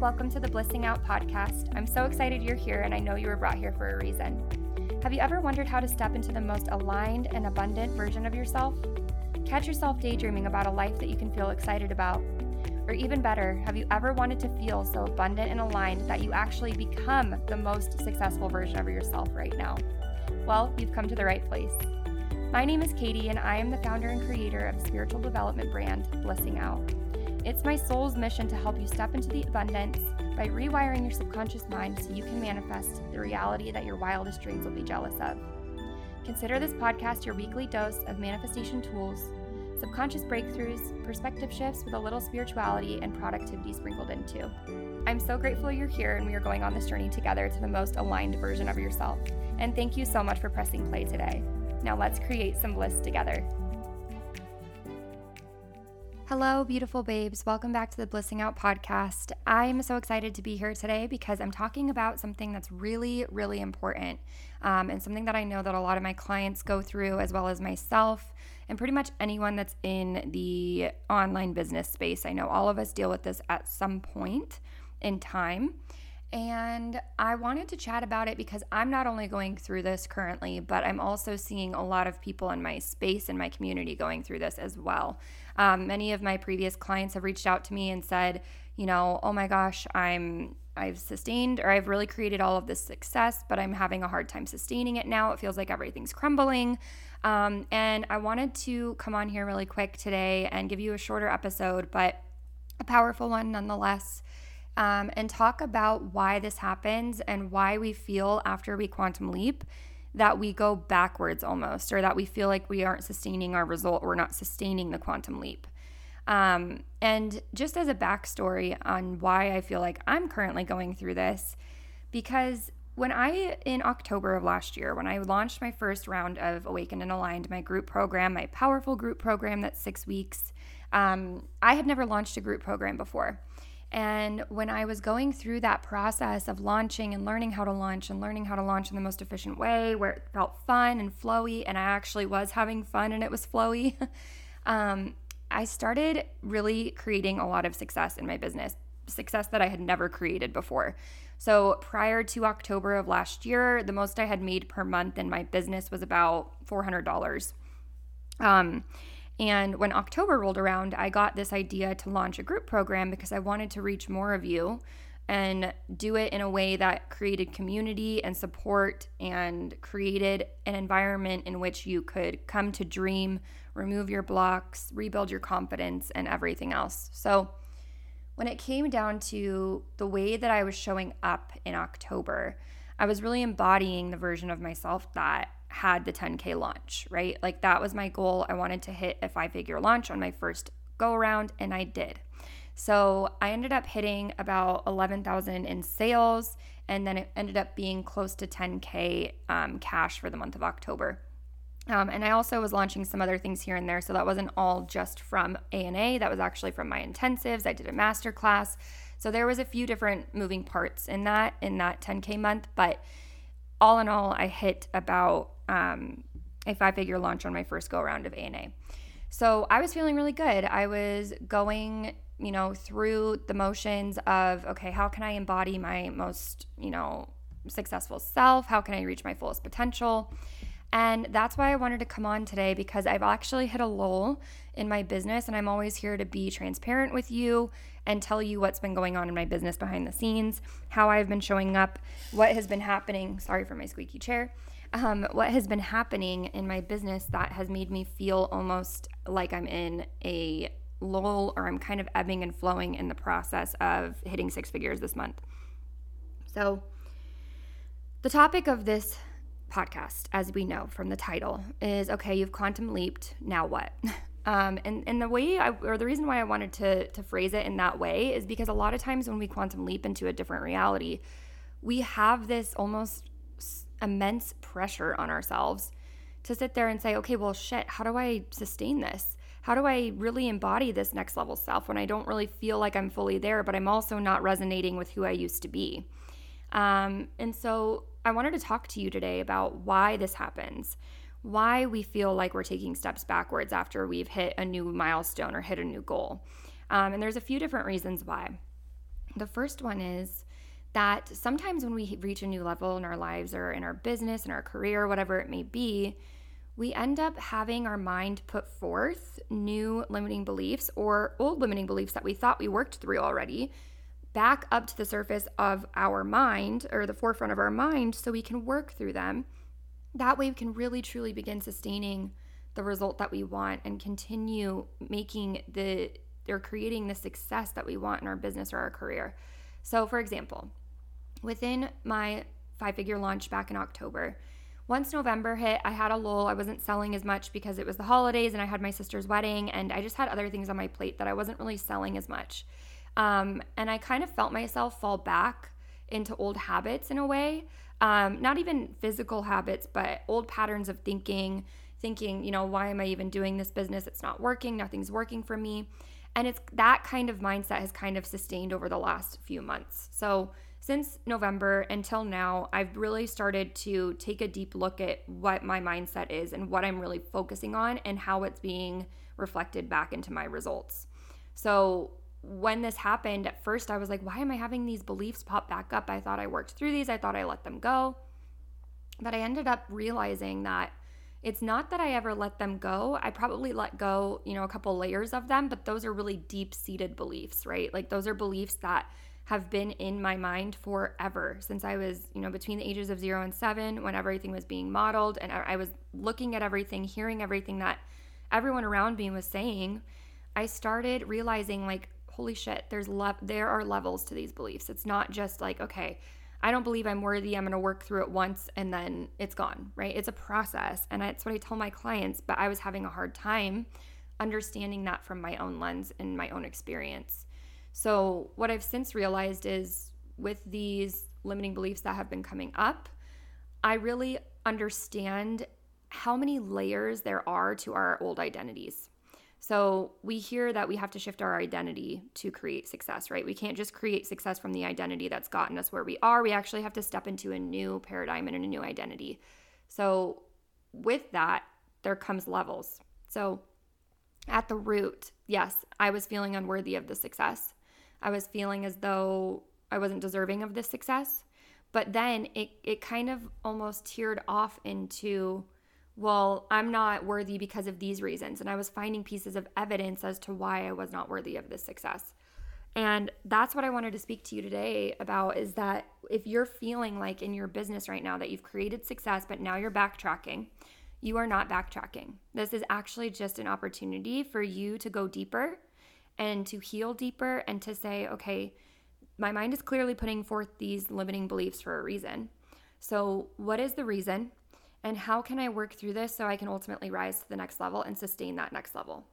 welcome to the Blissing Out podcast. I'm so excited you're here, and I know you were brought here for a reason. Have you ever wondered how to step into the most aligned and abundant version of yourself? Catch yourself daydreaming about a life that you can feel excited about. Or even better, have you ever wanted to feel so abundant and aligned that you actually become the most successful version of yourself right now? Well, you've come to the right place. My name is Katie, and I am the founder and creator of spiritual development brand Blissing Out. It's my soul's mission to help you step into the abundance by rewiring your subconscious mind so you can manifest the reality that your wildest dreams will be jealous of. Consider this podcast your weekly dose of manifestation tools, subconscious breakthroughs, perspective shifts with a little spirituality and productivity sprinkled into. I'm so grateful you're here and we are going on this journey together to the most aligned version of yourself. And thank you so much for pressing play today. Now let's create some bliss together. Hello, beautiful babes. Welcome back to the Blissing Out podcast. I'm so excited to be here today because I'm talking about something that's really, really important um, and something that I know that a lot of my clients go through, as well as myself, and pretty much anyone that's in the online business space. I know all of us deal with this at some point in time. And I wanted to chat about it because I'm not only going through this currently, but I'm also seeing a lot of people in my space and my community going through this as well. Um, many of my previous clients have reached out to me and said, you know, oh my gosh, I'm I've sustained or I've really created all of this success, but I'm having a hard time sustaining it now. It feels like everything's crumbling. Um, and I wanted to come on here really quick today and give you a shorter episode, but a powerful one nonetheless um, and talk about why this happens and why we feel after we quantum leap that we go backwards almost, or that we feel like we aren't sustaining our result, we're not sustaining the quantum leap. Um, and just as a backstory on why I feel like I'm currently going through this, because when I, in October of last year, when I launched my first round of Awakened and Aligned, my group program, my powerful group program that's six weeks, um, I had never launched a group program before. And when I was going through that process of launching and learning how to launch and learning how to launch in the most efficient way, where it felt fun and flowy, and I actually was having fun and it was flowy, um, I started really creating a lot of success in my business, success that I had never created before. So prior to October of last year, the most I had made per month in my business was about $400. Um, and when October rolled around, I got this idea to launch a group program because I wanted to reach more of you and do it in a way that created community and support and created an environment in which you could come to dream, remove your blocks, rebuild your confidence, and everything else. So, when it came down to the way that I was showing up in October, I was really embodying the version of myself that had the 10K launch, right? Like that was my goal. I wanted to hit a five figure launch on my first go around, and I did. So I ended up hitting about 11,000 in sales, and then it ended up being close to 10K um, cash for the month of October. Um, and I also was launching some other things here and there, so that wasn't all just from ANA. That was actually from my intensives. I did a master class, so there was a few different moving parts in that in that 10K month. But all in all, I hit about um, a five figure launch on my first go around of ANA. So I was feeling really good. I was going, you know, through the motions of, okay, how can I embody my most, you know, successful self? How can I reach my fullest potential? And that's why I wanted to come on today because I've actually hit a lull in my business and I'm always here to be transparent with you and tell you what's been going on in my business behind the scenes, how I've been showing up, what has been happening. Sorry for my squeaky chair um, what has been happening in my business that has made me feel almost like I'm in a lull or I'm kind of ebbing and flowing in the process of hitting six figures this month. So, the topic of this podcast, as we know from the title, is okay, you've quantum leaped, now what? Um, and, and the way I, or the reason why I wanted to, to phrase it in that way is because a lot of times when we quantum leap into a different reality, we have this almost immense pressure on ourselves to sit there and say, okay, well, shit, how do I sustain this? How do I really embody this next level self when I don't really feel like I'm fully there, but I'm also not resonating with who I used to be? Um, and so I wanted to talk to you today about why this happens, why we feel like we're taking steps backwards after we've hit a new milestone or hit a new goal. Um, and there's a few different reasons why. The first one is that sometimes when we reach a new level in our lives or in our business, in our career, whatever it may be, we end up having our mind put forth new limiting beliefs or old limiting beliefs that we thought we worked through already back up to the surface of our mind or the forefront of our mind so we can work through them. That way, we can really truly begin sustaining the result that we want and continue making the or creating the success that we want in our business or our career. So, for example, within my five figure launch back in October, once November hit, I had a lull. I wasn't selling as much because it was the holidays and I had my sister's wedding, and I just had other things on my plate that I wasn't really selling as much. Um, and I kind of felt myself fall back into old habits in a way. Um, not even physical habits, but old patterns of thinking, thinking, you know, why am I even doing this business? It's not working, nothing's working for me. And it's that kind of mindset has kind of sustained over the last few months. So, since November until now, I've really started to take a deep look at what my mindset is and what I'm really focusing on and how it's being reflected back into my results. So, when this happened, at first I was like, why am I having these beliefs pop back up? I thought I worked through these, I thought I let them go. But I ended up realizing that it's not that I ever let them go. I probably let go, you know, a couple layers of them, but those are really deep seated beliefs, right? Like those are beliefs that have been in my mind forever since I was, you know, between the ages of zero and seven when everything was being modeled and I was looking at everything, hearing everything that everyone around me was saying. I started realizing, like, holy shit, there's le- there are levels to these beliefs. It's not just like, okay, I don't believe I'm worthy. I'm going to work through it once and then it's gone, right? It's a process. And that's what I tell my clients, but I was having a hard time understanding that from my own lens and my own experience. So, what I've since realized is with these limiting beliefs that have been coming up, I really understand how many layers there are to our old identities. So, we hear that we have to shift our identity to create success, right? We can't just create success from the identity that's gotten us where we are. We actually have to step into a new paradigm and a new identity. So, with that, there comes levels. So, at the root, yes, I was feeling unworthy of the success. I was feeling as though I wasn't deserving of this success. But then it, it kind of almost tiered off into, well, I'm not worthy because of these reasons. And I was finding pieces of evidence as to why I was not worthy of this success. And that's what I wanted to speak to you today about is that if you're feeling like in your business right now that you've created success, but now you're backtracking, you are not backtracking. This is actually just an opportunity for you to go deeper and to heal deeper and to say, okay, my mind is clearly putting forth these limiting beliefs for a reason. So, what is the reason? And how can I work through this so I can ultimately rise to the next level and sustain that next level?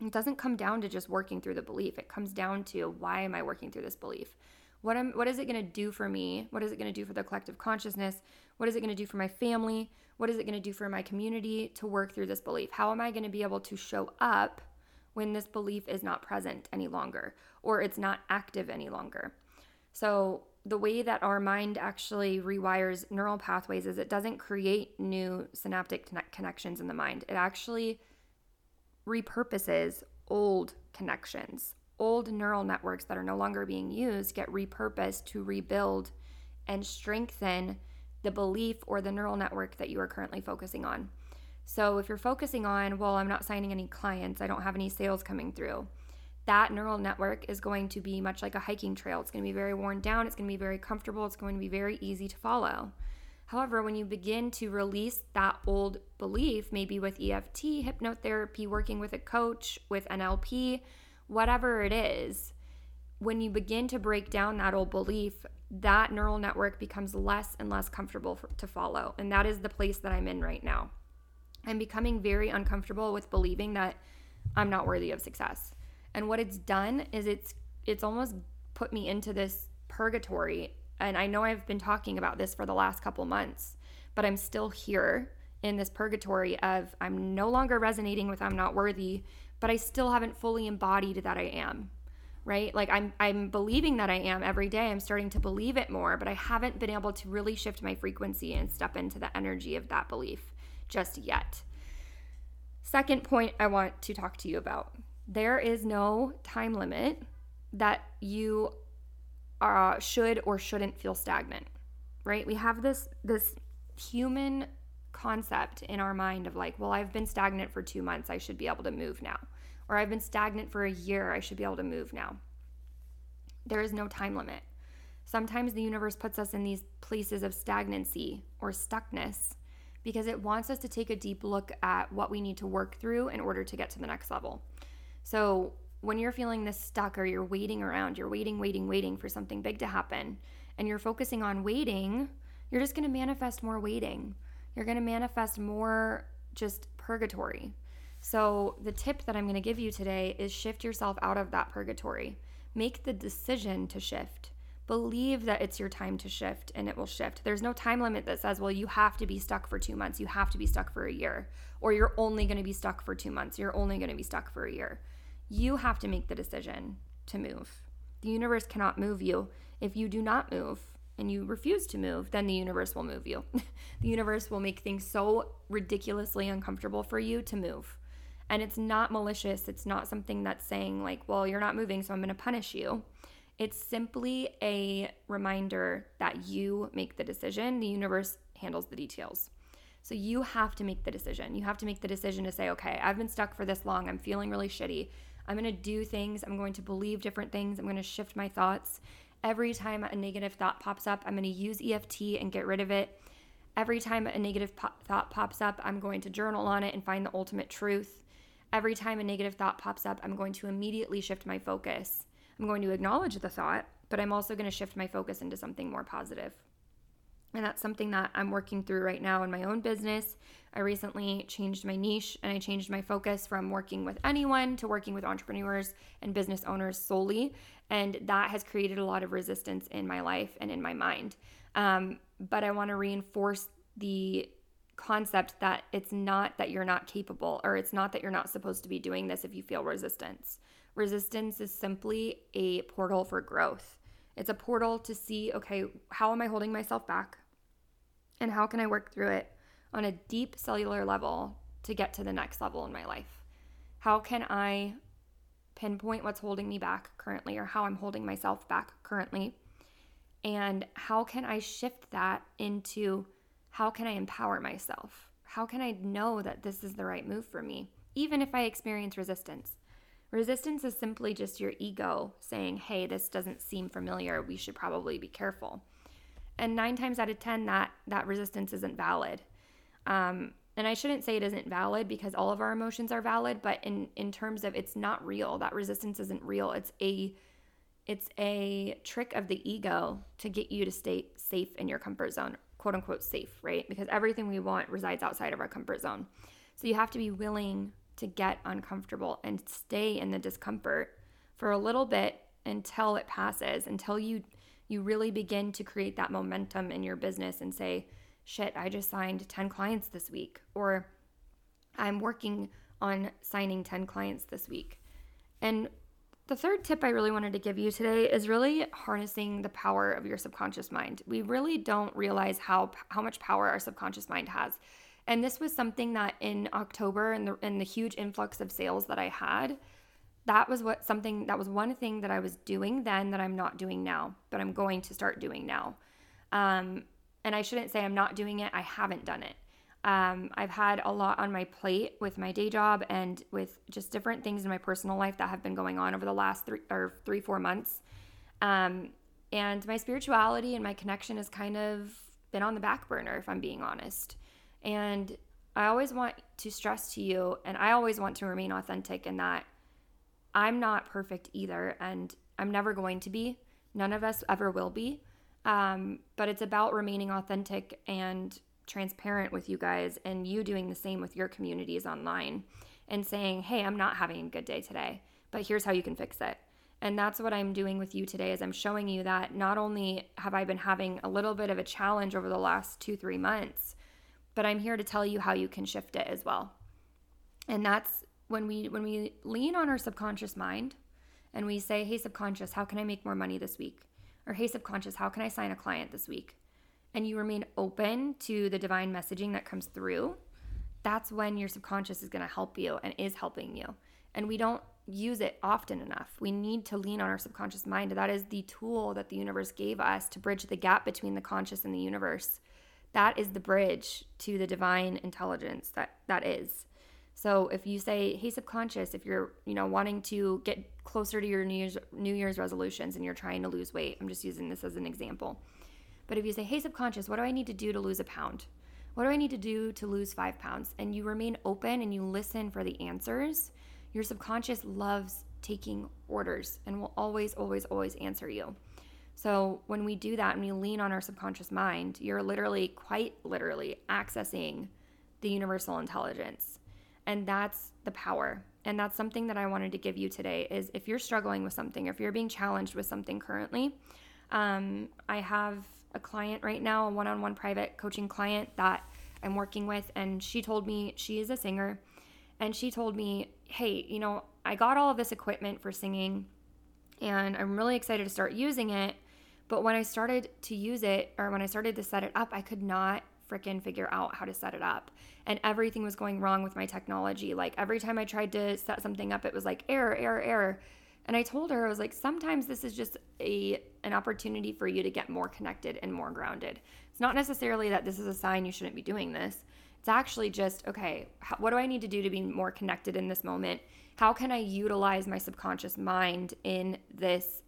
It doesn't come down to just working through the belief. It comes down to why am I working through this belief? What am what is it going to do for me? What is it going to do for the collective consciousness? What is it going to do for my family? What is it going to do for my community to work through this belief? How am I going to be able to show up when this belief is not present any longer or it's not active any longer. So, the way that our mind actually rewires neural pathways is it doesn't create new synaptic connections in the mind. It actually repurposes old connections. Old neural networks that are no longer being used get repurposed to rebuild and strengthen the belief or the neural network that you are currently focusing on. So if you're focusing on, well, I'm not signing any clients, I don't have any sales coming through, that neural network is going to be much like a hiking trail. It's going to be very worn down, it's going to be very comfortable, it's going to be very easy to follow. However, when you begin to release that old belief, maybe with EFT, hypnotherapy, working with a coach, with NLP, whatever it is, when you begin to break down that old belief, that neural network becomes less and less comfortable for, to follow. And that is the place that I'm in right now. I'm becoming very uncomfortable with believing that I'm not worthy of success. And what it's done is it's it's almost put me into this purgatory. And I know I've been talking about this for the last couple months, but I'm still here in this purgatory of I'm no longer resonating with I'm not worthy, but I still haven't fully embodied that I am. Right? Like I'm I'm believing that I am every day. I'm starting to believe it more, but I haven't been able to really shift my frequency and step into the energy of that belief just yet. Second point I want to talk to you about there is no time limit that you uh, should or shouldn't feel stagnant, right? We have this this human concept in our mind of like, well, I've been stagnant for two months, I should be able to move now. Or I've been stagnant for a year, I should be able to move now. There is no time limit. Sometimes the universe puts us in these places of stagnancy or stuckness because it wants us to take a deep look at what we need to work through in order to get to the next level. So, when you're feeling this stuck or you're waiting around, you're waiting, waiting, waiting for something big to happen, and you're focusing on waiting, you're just going to manifest more waiting. You're going to manifest more just purgatory. So, the tip that I'm going to give you today is shift yourself out of that purgatory. Make the decision to shift. Believe that it's your time to shift and it will shift. There's no time limit that says, well, you have to be stuck for two months, you have to be stuck for a year, or you're only going to be stuck for two months, you're only going to be stuck for a year. You have to make the decision to move. The universe cannot move you. If you do not move and you refuse to move, then the universe will move you. the universe will make things so ridiculously uncomfortable for you to move. And it's not malicious. It's not something that's saying, like, well, you're not moving, so I'm going to punish you. It's simply a reminder that you make the decision. The universe handles the details. So you have to make the decision. You have to make the decision to say, okay, I've been stuck for this long. I'm feeling really shitty. I'm going to do things. I'm going to believe different things. I'm going to shift my thoughts. Every time a negative thought pops up, I'm going to use EFT and get rid of it. Every time a negative po- thought pops up, I'm going to journal on it and find the ultimate truth. Every time a negative thought pops up, I'm going to immediately shift my focus. I'm going to acknowledge the thought, but I'm also going to shift my focus into something more positive. And that's something that I'm working through right now in my own business. I recently changed my niche and I changed my focus from working with anyone to working with entrepreneurs and business owners solely. And that has created a lot of resistance in my life and in my mind. Um, but I want to reinforce the concept that it's not that you're not capable or it's not that you're not supposed to be doing this if you feel resistance. Resistance is simply a portal for growth. It's a portal to see, okay, how am I holding myself back? And how can I work through it on a deep cellular level to get to the next level in my life? How can I pinpoint what's holding me back currently or how I'm holding myself back currently? And how can I shift that into how can I empower myself? How can I know that this is the right move for me, even if I experience resistance? Resistance is simply just your ego saying, hey, this doesn't seem familiar. We should probably be careful. And nine times out of 10, that, that resistance isn't valid. Um, and I shouldn't say it isn't valid because all of our emotions are valid, but in, in terms of it's not real, that resistance isn't real. It's a it's a trick of the ego to get you to stay safe in your comfort zone, quote unquote safe, right? Because everything we want resides outside of our comfort zone. So you have to be willing to get uncomfortable and stay in the discomfort for a little bit until it passes, until you you really begin to create that momentum in your business and say, "Shit, I just signed 10 clients this week," or "I'm working on signing 10 clients this week." And the third tip I really wanted to give you today is really harnessing the power of your subconscious mind. We really don't realize how how much power our subconscious mind has. And this was something that in October and the and the huge influx of sales that I had, that was what something that was one thing that I was doing then that I'm not doing now, but I'm going to start doing now. Um, and I shouldn't say I'm not doing it, I haven't done it. Um, I've had a lot on my plate with my day job and with just different things in my personal life that have been going on over the last three or three, four months. Um, and my spirituality and my connection has kind of been on the back burner, if I'm being honest. And I always want to stress to you, and I always want to remain authentic in that I'm not perfect either, and I'm never going to be. None of us ever will be. Um, but it's about remaining authentic and transparent with you guys, and you doing the same with your communities online and saying, hey, I'm not having a good day today, but here's how you can fix it. And that's what I'm doing with you today is I'm showing you that not only have I been having a little bit of a challenge over the last 2-3 months, but I'm here to tell you how you can shift it as well. And that's when we when we lean on our subconscious mind and we say, "Hey subconscious, how can I make more money this week?" or "Hey subconscious, how can I sign a client this week?" and you remain open to the divine messaging that comes through, that's when your subconscious is going to help you and is helping you. And we don't use it often enough. We need to lean on our subconscious mind. That is the tool that the universe gave us to bridge the gap between the conscious and the universe. That is the bridge to the divine intelligence that that is. So if you say, "Hey subconscious, if you're, you know, wanting to get closer to your New Year's New Year's resolutions and you're trying to lose weight." I'm just using this as an example. But if you say, "Hey subconscious, what do I need to do to lose a pound?" What do I need to do to lose 5 pounds? And you remain open and you listen for the answers your subconscious loves taking orders and will always, always, always answer you. So when we do that and we lean on our subconscious mind, you're literally, quite literally, accessing the universal intelligence. And that's the power. And that's something that I wanted to give you today is if you're struggling with something, if you're being challenged with something currently, um, I have a client right now, a one-on-one private coaching client that I'm working with, and she told me she is a singer and she told me, Hey, you know, I got all of this equipment for singing and I'm really excited to start using it. But when I started to use it or when I started to set it up, I could not freaking figure out how to set it up. And everything was going wrong with my technology. Like every time I tried to set something up, it was like error, error, error. And I told her, I was like, sometimes this is just a an opportunity for you to get more connected and more grounded. It's not necessarily that this is a sign you shouldn't be doing this. It's actually just, okay, what do I need to do to be more connected in this moment? How can I utilize my subconscious mind in this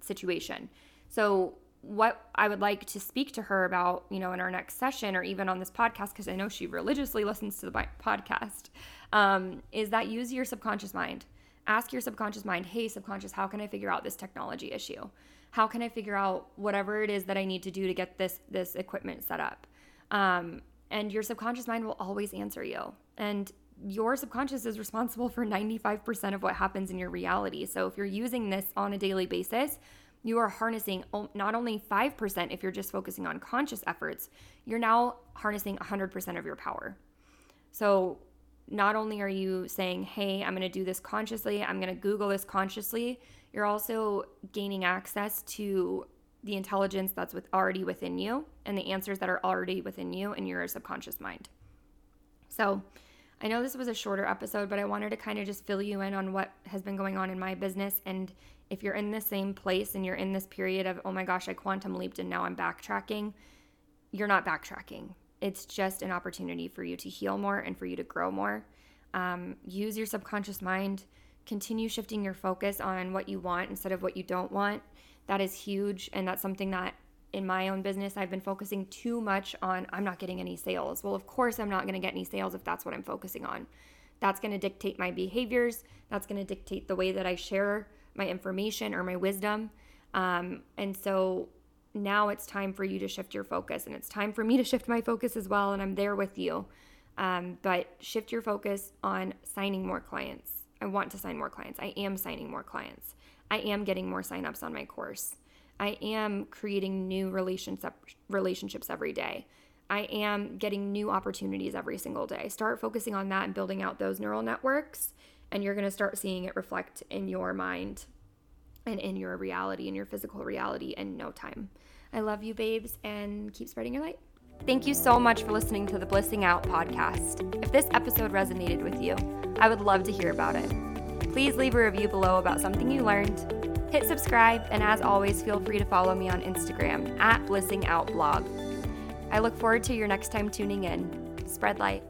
situation? So, what I would like to speak to her about, you know, in our next session or even on this podcast, because I know she religiously listens to the podcast, um, is that use your subconscious mind. Ask your subconscious mind, hey, subconscious, how can I figure out this technology issue? How can I figure out whatever it is that I need to do to get this this equipment set up? Um, and your subconscious mind will always answer you. And your subconscious is responsible for 95% of what happens in your reality. So if you're using this on a daily basis, you are harnessing not only 5% if you're just focusing on conscious efforts, you're now harnessing 100% of your power. So not only are you saying, hey, I'm going to do this consciously, I'm going to Google this consciously, you're also gaining access to the intelligence that's with already within you and the answers that are already within you in your subconscious mind. So, I know this was a shorter episode, but I wanted to kind of just fill you in on what has been going on in my business. And if you're in the same place and you're in this period of, oh my gosh, I quantum leaped and now I'm backtracking, you're not backtracking. It's just an opportunity for you to heal more and for you to grow more. Um, use your subconscious mind. Continue shifting your focus on what you want instead of what you don't want. That is huge. And that's something that in my own business, I've been focusing too much on I'm not getting any sales. Well, of course, I'm not going to get any sales if that's what I'm focusing on. That's going to dictate my behaviors. That's going to dictate the way that I share my information or my wisdom. Um, and so now it's time for you to shift your focus, and it's time for me to shift my focus as well. And I'm there with you. Um, but shift your focus on signing more clients. I want to sign more clients. I am signing more clients. I am getting more signups on my course. I am creating new relationships every day. I am getting new opportunities every single day. Start focusing on that and building out those neural networks, and you're going to start seeing it reflect in your mind and in your reality, in your physical reality in no time. I love you, babes, and keep spreading your light. Thank you so much for listening to the Blissing Out podcast. If this episode resonated with you, I would love to hear about it. Please leave a review below about something you learned. Hit subscribe, and as always, feel free to follow me on Instagram at Blissing Out Blog. I look forward to your next time tuning in. Spread light.